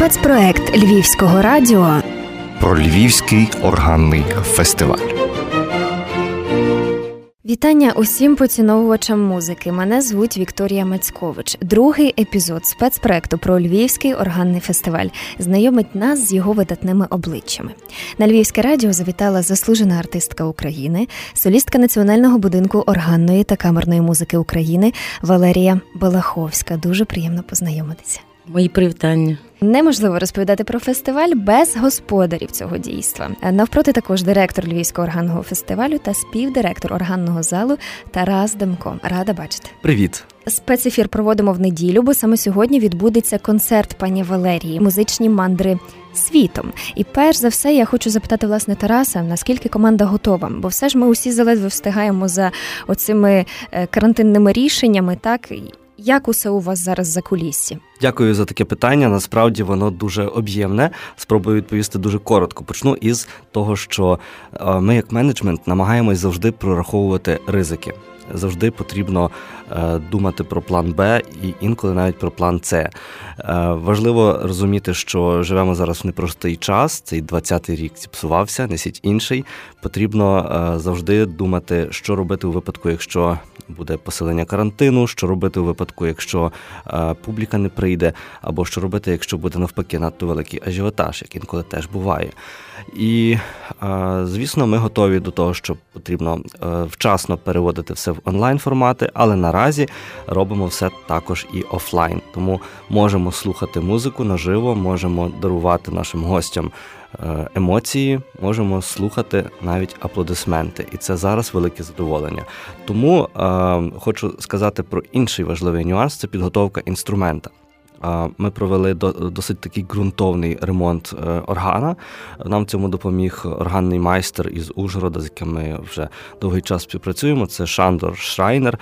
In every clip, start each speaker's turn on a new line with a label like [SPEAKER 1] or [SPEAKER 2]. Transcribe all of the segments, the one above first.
[SPEAKER 1] Спецпроект Львівського радіо
[SPEAKER 2] про Львівський органний фестиваль.
[SPEAKER 1] Вітання усім поціновувачам музики. Мене звуть Вікторія Мацькович. Другий епізод спецпроекту про Львівський органний фестиваль знайомить нас з його видатними обличчями. На Львівське радіо завітала заслужена артистка України, солістка Національного будинку органної та камерної музики України Валерія Балаховська. Дуже приємно познайомитися.
[SPEAKER 3] Мої привітання.
[SPEAKER 1] Неможливо розповідати про фестиваль без господарів цього дійства. Навпроти також директор Львівського органного фестивалю та співдиректор органного залу Тарас Демко. Рада бачити.
[SPEAKER 4] Привіт.
[SPEAKER 1] Спецефір проводимо в неділю, бо саме сьогодні відбудеться концерт пані Валерії, музичні мандри світом. І перш за все я хочу запитати власне Тараса, наскільки команда готова? Бо все ж ми усі заледве встигаємо за оцими е, карантинними рішеннями, так як усе у вас зараз за кулісі?
[SPEAKER 4] Дякую за таке питання. Насправді воно дуже об'ємне. Спробую відповісти дуже коротко. Почну із того, що е, ми, як менеджмент, намагаємось завжди прораховувати ризики. Завжди потрібно думати про план Б і інколи навіть про план С. Е, важливо розуміти, що живемо зараз в непростий час. Цей 20-й рік зіпсувався, несіть інший. Потрібно завжди думати, що робити у випадку, якщо буде посилення карантину, що робити у випадку, якщо е, публіка не прийде, або що робити, якщо буде навпаки надто великий ажіотаж, як інколи теж буває. І, е, звісно, ми готові до того, що потрібно е, вчасно переводити все в онлайн формати, але наразі робимо все також і офлайн. Тому можемо слухати музику наживо, можемо дарувати нашим гостям. Е, емоції, можемо слухати навіть аплодисменти, і це зараз велике задоволення. Тому е, хочу сказати про інший важливий нюанс це підготовка інструмента. Е, ми провели досить такий ґрунтовний ремонт е, органа. Нам цьому допоміг органний майстер із Ужгорода, з яким ми вже довгий час співпрацюємо. Це Шандор Шрайнер.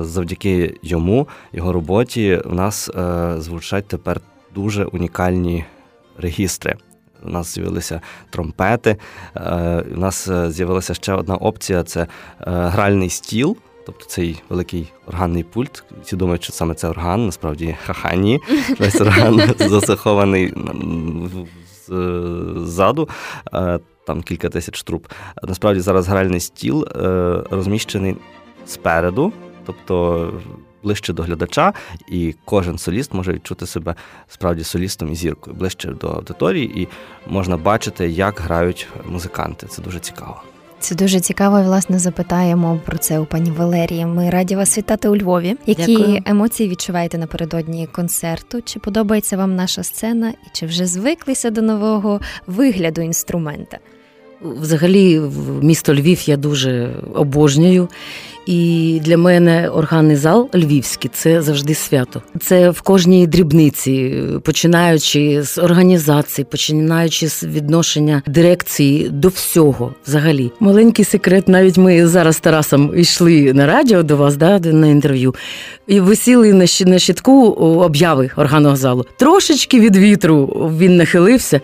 [SPEAKER 4] Завдяки йому, його роботі, у нас звучать тепер дуже унікальні регістри у нас з'явилися тромпети. Е, у нас е, з'явилася ще одна опція це е, гральний стіл. Тобто цей великий органний пульт. Всі думають, що саме це орган, насправді ха-ха, ні. Весь орган засахований ззаду, там кілька тисяч труб. Насправді зараз гральний стіл розміщений спереду, тобто ближче до глядача, і кожен соліст може відчути себе справді солістом і зіркою ближче до аудиторії, і можна бачити, як грають музиканти. Це дуже цікаво.
[SPEAKER 1] Це дуже цікаво. Власне, запитаємо про це у пані Валерії. Ми раді вас вітати у Львові. Які Дякую. емоції відчуваєте напередодні концерту? Чи подобається вам наша сцена, і чи вже звиклися до нового вигляду інструмента?
[SPEAKER 3] Взагалі, місто Львів я дуже обожнюю. І для мене органний зал львівський це завжди свято. Це в кожній дрібниці, починаючи з організації, починаючи з відношення дирекції до всього. Взагалі, маленький секрет. Навіть ми зараз з Тарасом йшли на радіо до вас, да, на інтерв'ю, і висіли на щитку обяви органного залу. Трошечки від вітру він нахилився.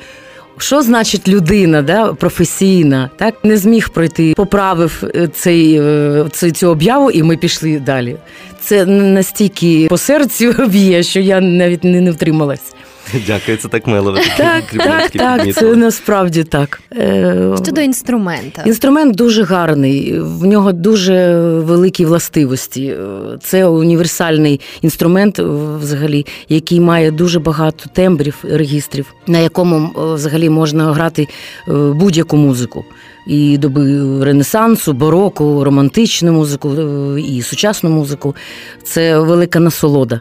[SPEAKER 3] Що значить людина, да, професійна, так не зміг пройти, поправив е, цей, е, цей цю об'яву, і ми пішли далі. Це настільки по серцю б'є, що я навіть не, не втрималась.
[SPEAKER 4] Дякую, це так мило.
[SPEAKER 3] Так, так, так, це насправді так.
[SPEAKER 1] Е, Щодо інструмента.
[SPEAKER 3] Інструмент дуже гарний, в нього дуже великі властивості. Це універсальний інструмент, взагалі, який має дуже багато тембрів, регістрів, на якому взагалі можна грати е, будь-яку музику. І доби Ренесансу, бароку, романтичну музику, е, і сучасну музику. Це велика насолода.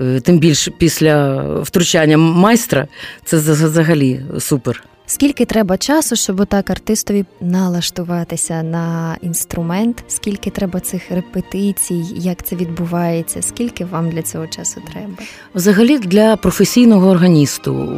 [SPEAKER 3] Е, тим більше після втручання майстра, це взагалі супер.
[SPEAKER 1] Скільки треба часу, щоб отак артистові налаштуватися на інструмент? Скільки треба цих репетицій, як це відбувається? Скільки вам для цього часу треба?
[SPEAKER 3] Взагалі для професійного органісту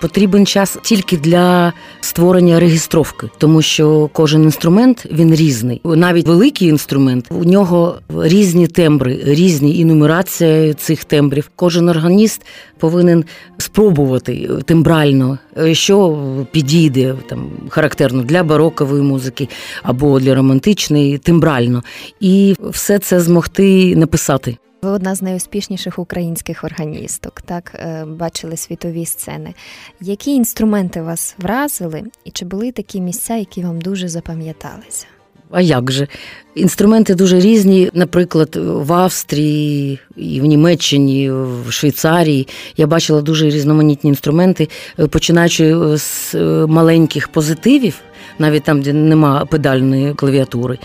[SPEAKER 3] потрібен час тільки для створення регістровки, тому що кожен інструмент він різний. Навіть великий інструмент у нього різні тембри, різні і нумерація цих тембрів. Кожен органіст повинен спробувати тембрально, що підійде там характерно для барокової музики або для романтичної, тембрально, і все це змогти написати.
[SPEAKER 1] Ви одна з найуспішніших українських органісток, так е, бачили світові сцени. Які інструменти вас вразили, і чи були такі місця, які вам дуже запам'яталися?
[SPEAKER 3] А як же? Інструменти дуже різні. Наприклад, в Австрії, і в Німеччині, в Швейцарії я бачила дуже різноманітні інструменти, е, починаючи з е, маленьких позитивів, навіть там, де нема педальної клавіатури.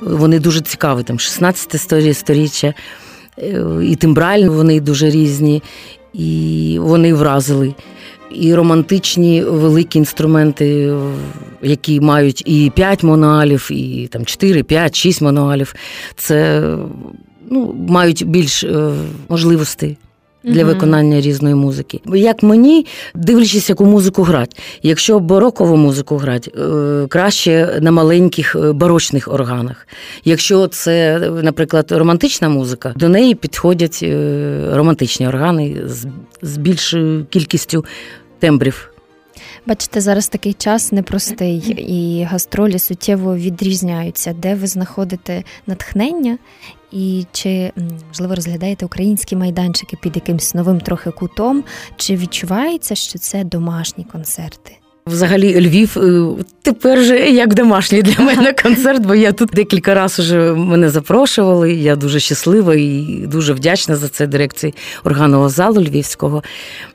[SPEAKER 3] Вони дуже цікаві, там 16 сторіччя, е, і тимбральні вони дуже різні, і вони вразили і романтичні великі інструменти, які мають і 5 мануалів, і там 4, 5, 6 мануалів. Це ну, мають більш е, можливостей. Для виконання різної музики. Як мені, дивлячись, яку музику грати. Якщо барокову музику грати, е, краще на маленьких е, барочних органах. Якщо це, наприклад, романтична музика, до неї підходять романтичні органи з більшою кількістю тембрів.
[SPEAKER 1] Бачите, зараз такий час непростий, і гастролі суттєво відрізняються, де ви знаходите натхнення, і чи можливо розглядаєте українські майданчики під якимсь новим трохи кутом, чи відчувається, що це домашні концерти?
[SPEAKER 3] Взагалі, Львів е, тепер же як домашній для мене концерт, бо я тут декілька разів вже мене запрошували. Я дуже щаслива і дуже вдячна за це дирекції органового залу Львівського,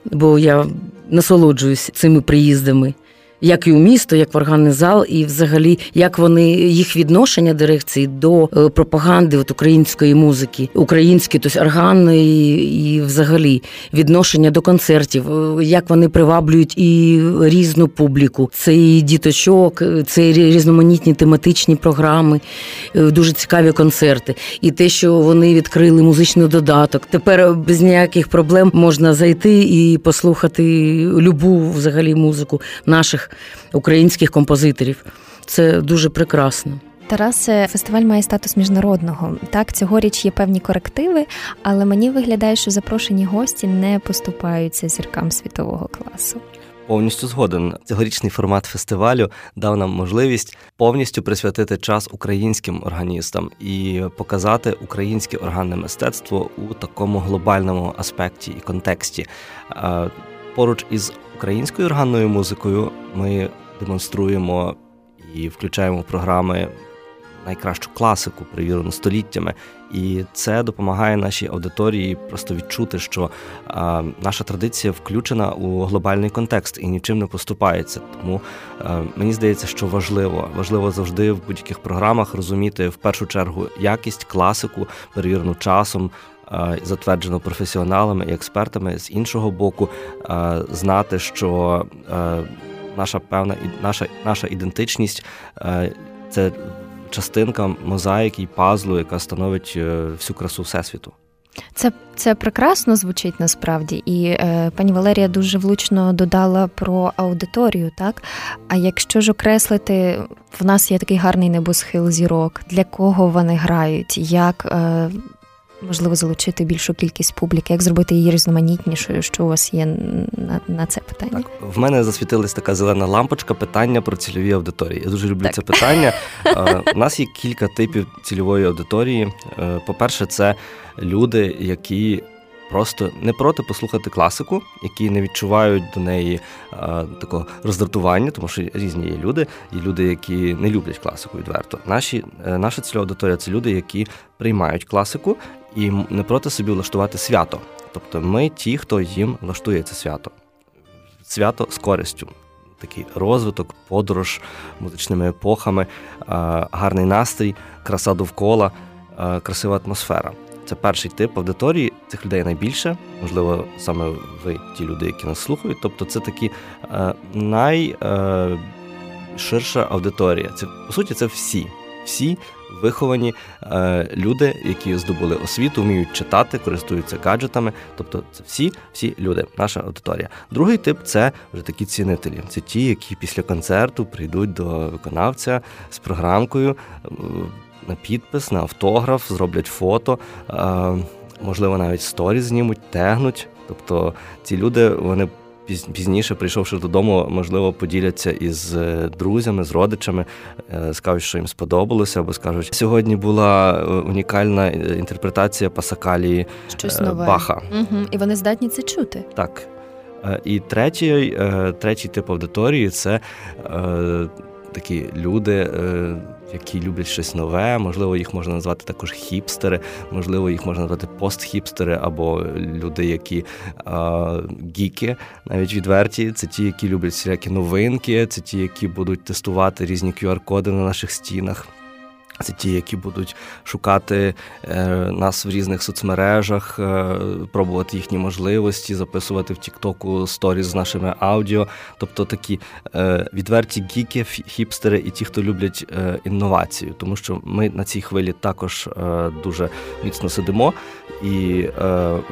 [SPEAKER 3] бо я насолоджуюсь цими приїздами як і у місто, як в органний зал, і взагалі як вони їх відношення дирекції до е, пропаганди от української музики, української, тобто органної і взагалі відношення до концертів, е, як вони приваблюють і різну публіку. Це і діточок, це і різноманітні тематичні програми, е, дуже цікаві концерти. І те, що вони відкрили музичний додаток. Тепер без ніяких проблем можна зайти і послухати любу взагалі музику наших українських композиторів. Це дуже прекрасно.
[SPEAKER 1] Тарасе, фестиваль має статус міжнародного. Так, цьогоріч є певні корективи, але мені виглядає, що запрошені гості не поступаються зіркам світового класу.
[SPEAKER 4] Повністю згоден. Цьогорічний формат фестивалю дав нам можливість повністю присвятити час українським органістам і показати українське органне мистецтво у такому глобальному аспекті і контексті. Поруч із українською органною музикою ми демонструємо і включаємо в програми найкращу класику, перевірену століттями, і це допомагає нашій аудиторії просто відчути, що а, наша традиція включена у глобальний контекст і нічим не поступається. Тому а, мені здається, що важливо важливо завжди в будь-яких програмах розуміти в першу чергу якість, класику, перевірену часом. Затверджено професіоналами і експертами з іншого боку, знати, що наша певна наша наша ідентичність це частинка мозаїки і пазлу, яка становить е, всю красу всесвіту.
[SPEAKER 1] Це це прекрасно звучить насправді, і е, пані Валерія дуже влучно додала про аудиторію. Так а якщо ж окреслити, в нас є такий гарний небосхил зірок, для кого вони грають, як е, можливо залучити більшу кількість публіки, як зробити її різноманітнішою? Що у вас є на на це питання?
[SPEAKER 4] Так, В мене засвітилась така зелена лампочка питання про цільові аудиторії. Я дуже люблю так. це питання. У нас є кілька типів цільової аудиторії. Е, по-перше, це люди, які просто не проти послухати класику, які не відчувають до неї а, такого роздратування, тому що різні є люди, є люди, які не люблять класику відверто. Наші, е, Наша цільова аудиторія це люди, які приймають класику і не проти собі влаштувати свято. Тобто ми ті, хто їм влаштує це свято. Свято з користю. Такий розвиток, подорож музичними епохами, гарний настрій, краса довкола, красива атмосфера. Це перший тип аудиторії. Цих людей найбільше, можливо, саме ви, ті люди, які нас слухають. Тобто, це такі найширша аудиторія. Це по суті, це всі, всі виховані е, люди, які здобули освіту, вміють читати, користуються гаджетами. Тобто, це всі, всі люди, наша аудиторія. Другий тип це вже такі цінителі. Це ті, які після концерту прийдуть до виконавця з програмкою на підпис, на автограф, зроблять фото, можливо, навіть сторіс знімуть, тегнуть. Тобто ці люди вони пізніше, прийшовши додому, можливо, поділяться із друзями, з родичами, скажуть, що їм сподобалося, або скажуть, сьогодні була унікальна інтерпретація пасакалії
[SPEAKER 1] Щось нове.
[SPEAKER 4] Баха.
[SPEAKER 1] Угу. І вони здатні це чути.
[SPEAKER 4] Так. І третій, третій тип аудиторії це такі люди які люблять щось нове, можливо, їх можна назвати також хіпстери, можливо, їх можна назвати постхіпстери або люди, які а, гіки, навіть відверті. Це ті, які люблять всілякі новинки, це ті, які будуть тестувати різні QR-коди на наших стінах. Це ті, які будуть шукати е, нас в різних соцмережах, е, пробувати їхні можливості, записувати в Тіктоку сторіс з нашими аудіо. Тобто такі е, відверті гіки, хіпстери і ті, хто люблять інновацію. Тому що ми на цій хвилі також дуже міцно сидимо і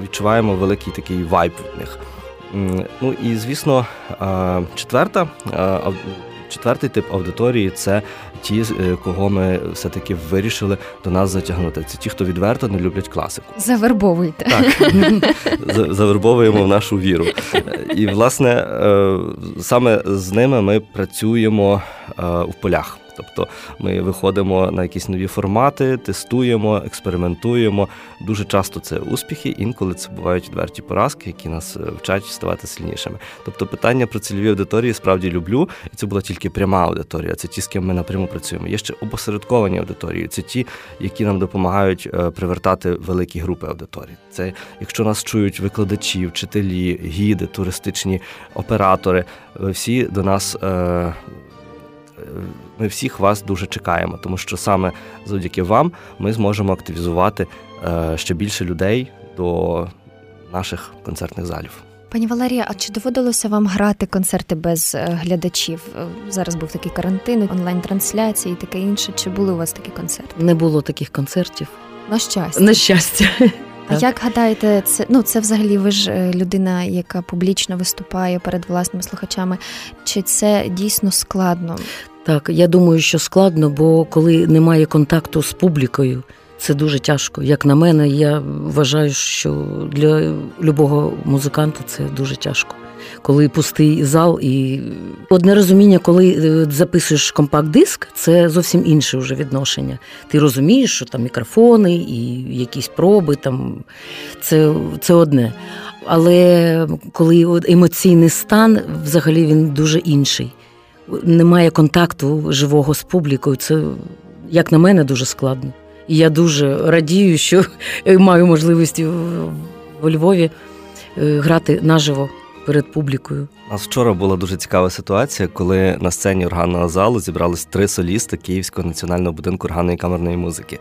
[SPEAKER 4] відчуваємо великий такий вайб від них. Ну і звісно, четверта четвертий тип аудиторії це ті, е, кого ми все-таки вирішили до нас затягнути. Це ті, хто відверто не люблять класику.
[SPEAKER 1] Завербовуйте.
[SPEAKER 4] Так, завербовуємо в нашу віру. І, власне, е, саме з ними ми працюємо е, в полях. Тобто ми виходимо на якісь нові формати, тестуємо, експериментуємо. Дуже часто це успіхи, інколи це бувають відверті поразки, які нас е, вчать ставати сильнішими. Тобто, питання про цільові аудиторії справді люблю, і це була тільки пряма аудиторія. Це ті, з ким ми напряму працюємо. Є ще обосередковані аудиторії. Це ті, які нам допомагають е, привертати великі групи аудиторії. Це якщо нас чують викладачі, вчителі, гіди, туристичні оператори, всі до нас. Е, ми всіх вас дуже чекаємо, тому що саме завдяки вам ми зможемо активізувати е, ще більше людей до наших концертних залів.
[SPEAKER 1] Пані Валерія, а чи доводилося вам грати концерти без е, глядачів? Е, зараз був такий карантин, онлайн-трансляції і таке інше. Чи були у вас такі концерти?
[SPEAKER 3] Не було таких концертів.
[SPEAKER 1] На щастя.
[SPEAKER 3] На щастя.
[SPEAKER 1] А як гадаєте, це ну це взагалі ви ж людина, яка публічно виступає перед власними слухачами? Чи це дійсно складно?
[SPEAKER 3] Так, я думаю, що складно, бо коли немає контакту з публікою, це дуже тяжко. Як на мене, я вважаю, що для любого музиканта це дуже тяжко. Коли пустий зал і одне розуміння, коли е, записуєш компакт-диск, це зовсім інше вже відношення. Ти розумієш, що там мікрофони і якісь проби, там це, це одне. Але коли емоційний стан, взагалі він дуже інший немає контакту живого з публікою. Це, як на мене, дуже складно. І я дуже радію, що маю можливість у Львові е, грати наживо перед публікою.
[SPEAKER 4] У нас вчора була дуже цікава ситуація, коли на сцені органного залу зібрались три солісти Київського національного будинку органної камерної музики.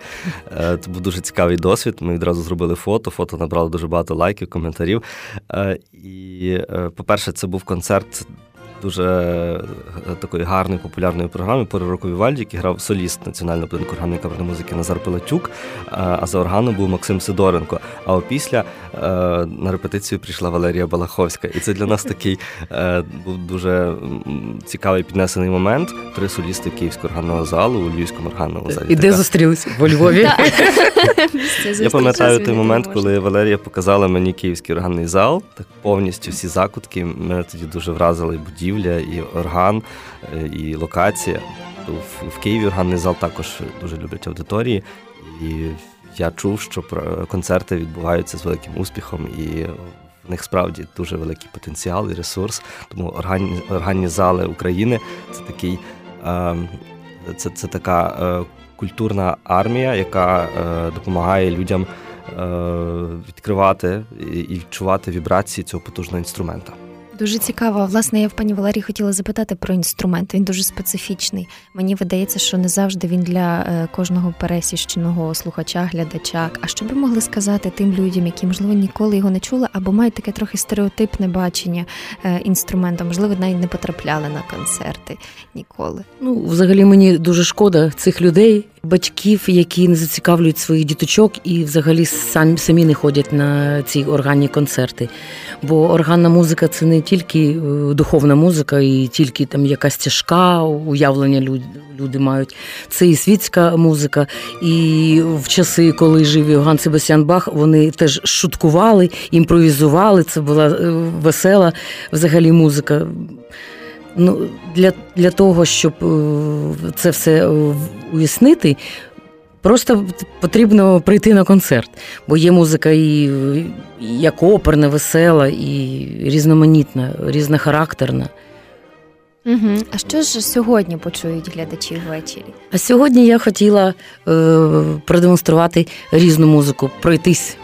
[SPEAKER 4] Е, це був дуже цікавий досвід. Ми відразу зробили фото. Фото набрало дуже багато лайків, коментарів. Е, і, по-перше, це був концерт дуже е, такої гарної популярної програми «Перерокові Вальді, який грав соліст національного будинку органної камерної музики Назар Пилатюк, а за органом був Максим Сидоренко. А опісля е, на репетицію прийшла Валерія Балаховська. І це для нас такий е, був дуже цікавий піднесений момент. Три солісти Київського органного залу у Львівському органному залі.
[SPEAKER 3] І де зустрілися? Во Львові.
[SPEAKER 4] Я пам'ятаю той момент, коли Валерія показала мені київський органний зал, так повністю всі закутки. Мене тоді дуже вразили будівлі будівля, і орган, е, і локація. В Києві органний зал також дуже люблять аудиторії. І я чув, що концерти відбуваються з великим успіхом, і в них справді дуже великий потенціал і ресурс. Тому органні, органні зали України це такий ем, це, це така е, культурна армія, яка е, допомагає людям відкривати і відчувати вібрації цього потужного інструмента.
[SPEAKER 1] Дуже цікаво. Власне, я в пані Валерії хотіла запитати про інструмент. Він дуже специфічний. Мені видається, що не завжди він для е, кожного пересічного слухача, глядача. А що би могли сказати тим людям, які можливо ніколи його не чули, або мають таке трохи стереотипне бачення е, інструменту, можливо, навіть не потрапляли на концерти ніколи.
[SPEAKER 3] Ну, взагалі, мені дуже шкода цих людей, батьків, які не зацікавлюють своїх діточок і взагалі самі не ходять на ці органні концерти. Бо органна музика це не тільки е, духовна музика, і тільки там якась тяжка уявлення люди мають. Це і світська музика. І в часи, коли жив Йоган Себастьян Бах, вони теж шуткували, імпровізували. Це була е, весела взагалі музика. Ну, Для для того, щоб е, це все уяснити, просто потрібно прийти на концерт, бо є музика і як оперна, весела, і різноманітна, різнохарактерна.
[SPEAKER 1] Угу. А що ж сьогодні почують глядачі ввечері?
[SPEAKER 3] А сьогодні я хотіла е, продемонструвати різну музику, пройтись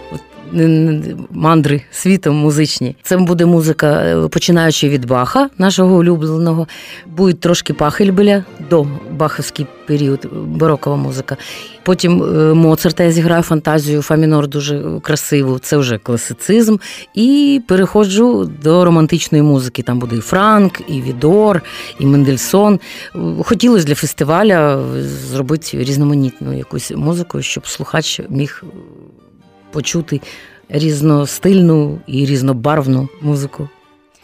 [SPEAKER 3] мандри світом музичні. Це буде музика, е, починаючи від Баха, нашого улюбленого. Буде трошки Пахельбеля до Баховський період, барокова музика. Потім е, Моцарта я зіграю фантазію, фамінор дуже красиву, це вже класицизм. І переходжу до романтичної музики. Там буде і Франк, і Відор, і Мендельсон. Хотілося для фестиваля зробити різноманітну якусь музику, щоб слухач міг почути різностильну і різнобарвну музику.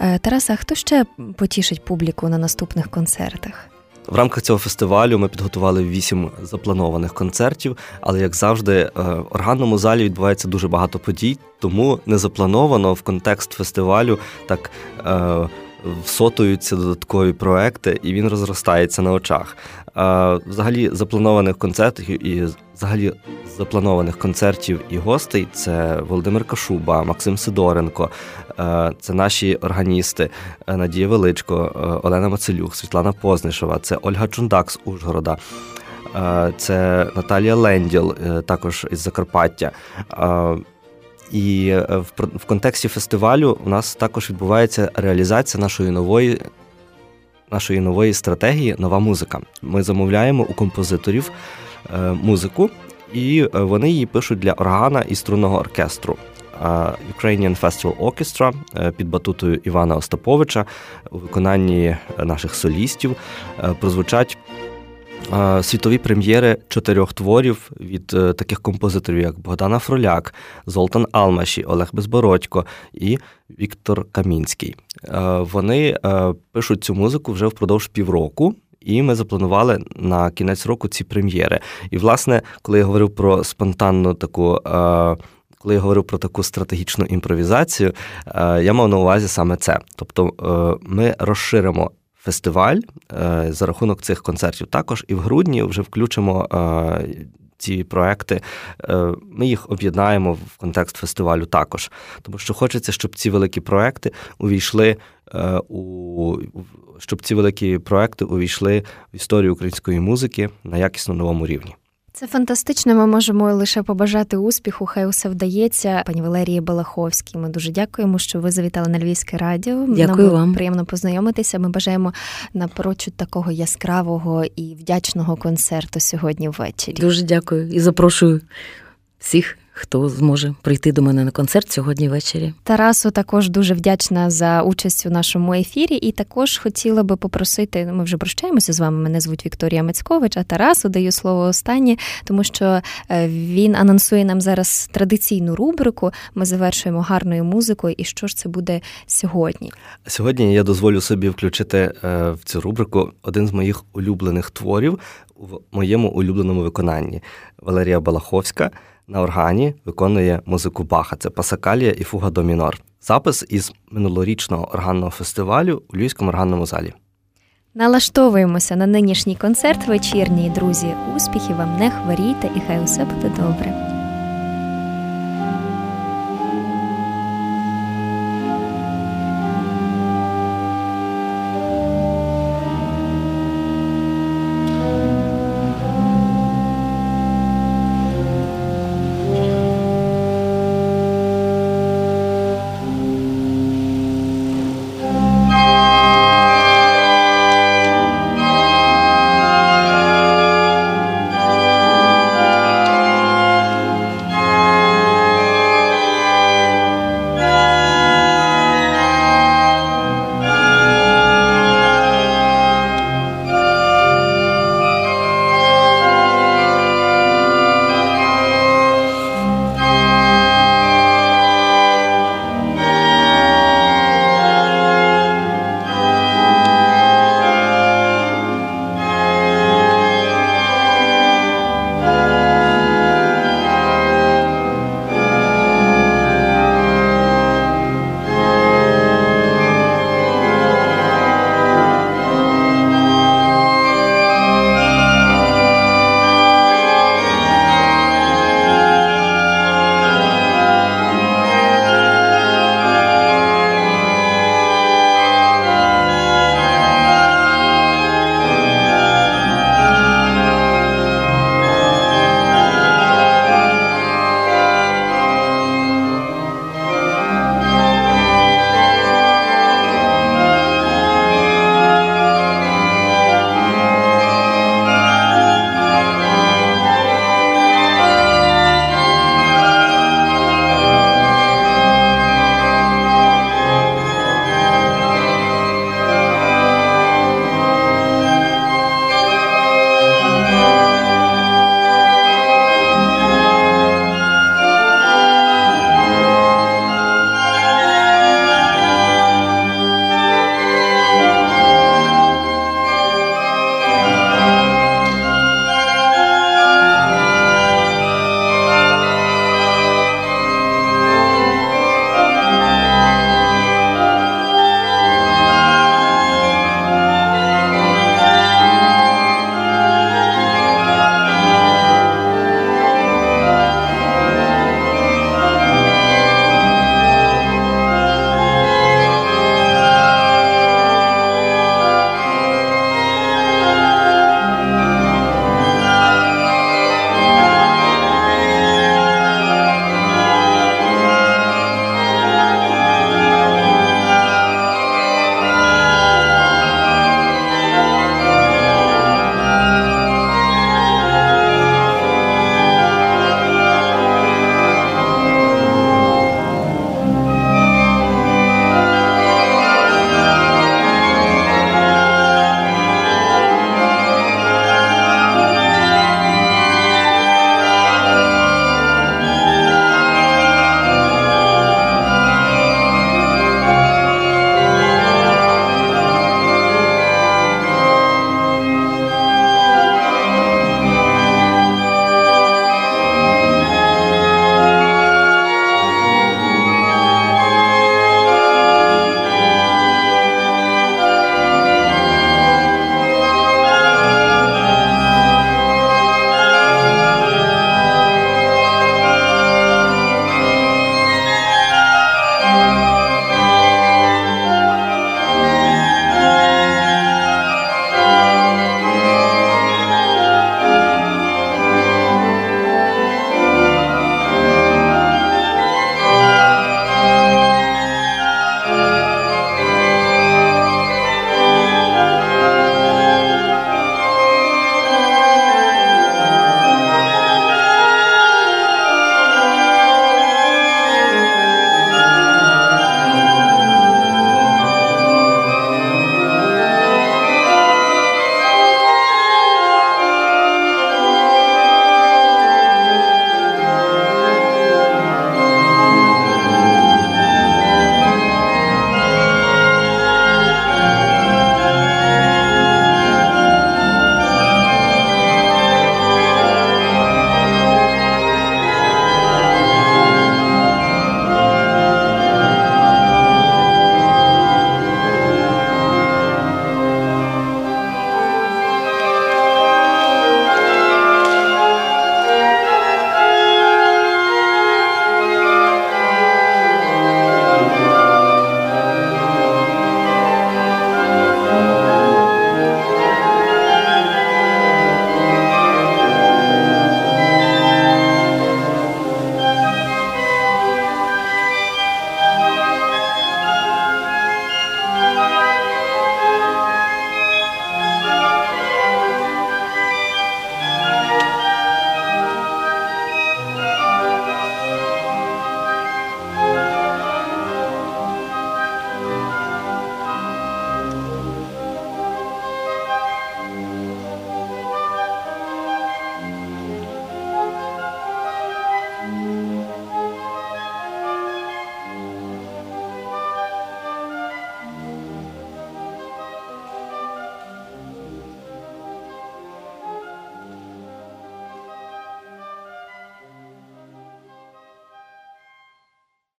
[SPEAKER 1] Е, Тараса, а хто ще потішить публіку на наступних концертах?
[SPEAKER 4] В рамках цього фестивалю ми підготували вісім запланованих концертів, але як завжди, е, в органному залі відбувається дуже багато подій, тому не заплановано в контекст фестивалю так. Е, всотуються додаткові проекти, і він розростається на очах. Взагалі, запланованих концертів і взагалі запланованих концертів і гостей це Володимир Кашуба, Максим Сидоренко, це наші органісти е, Надія Величко, е, Олена Мацелюк, Світлана Познишева, це Ольга Чундак з Ужгорода. Це Наталія Ленділ, е, також із Закарпаття. І в контексті фестивалю у нас також відбувається реалізація нашої нової нашої нової стратегії Нова музика. Ми замовляємо у композиторів е, музику, і е, вони її пишуть для органа і струнного оркестру. Ukrainian Festival Orchestra е, під батутою Івана Остаповича у виконанні наших солістів прозвучать світові прем'єри чотирьох творів від е, таких композиторів, як Богдана Фроляк, Золтан Алмаші, Олег Безбородько і Віктор Камінський. Е, вони е, пишуть цю музику вже впродовж півроку. І ми запланували на кінець року ці прем'єри. І, власне, коли я говорив про спонтанну таку, коли я говорив про таку стратегічну імпровізацію, я мав на увазі саме це. Тобто ми розширимо фестиваль е, за рахунок цих концертів. Також і в грудні вже включимо. Е, ці проекти е, ми їх об'єднаємо в контекст фестивалю також, тому що хочеться, щоб ці великі проекти увійшли у щоб ці великі проекти увійшли в історію української музики на якісно новому рівні.
[SPEAKER 1] Це фантастично. Ми можемо лише побажати успіху. Хай усе вдається. Пані Валерії Балаховській. Ми дуже дякуємо, що ви завітали на Львівське радіо.
[SPEAKER 3] Дякую
[SPEAKER 1] Нам
[SPEAKER 3] вам.
[SPEAKER 1] приємно познайомитися. Ми бажаємо напрочуд такого яскравого і вдячного концерту сьогодні ввечері.
[SPEAKER 3] Дуже дякую і запрошую всіх хто зможе прийти до мене на концерт сьогодні ввечері.
[SPEAKER 1] Тарасу також дуже вдячна за участь у нашому ефірі, і також хотіла би попросити. Ми вже прощаємося з вами. Мене звуть Вікторія Мицькович, а Тарасу даю слово останнє, тому що е, він анонсує нам зараз традиційну рубрику. Ми завершуємо гарною музикою. І що ж це буде сьогодні?
[SPEAKER 4] Сьогодні я дозволю собі включити е, в цю рубрику один з моїх улюблених творів в моєму улюбленому виконанні Валерія Балаховська на органі виконує музику Баха. Це Пасакалія і Фуга до мінор. Запис із минулорічного органного фестивалю у Львівському органному залі.
[SPEAKER 1] Налаштовуємося на нинішній концерт вечірній, друзі. Успіхів вам не хворійте і хай усе буде добре.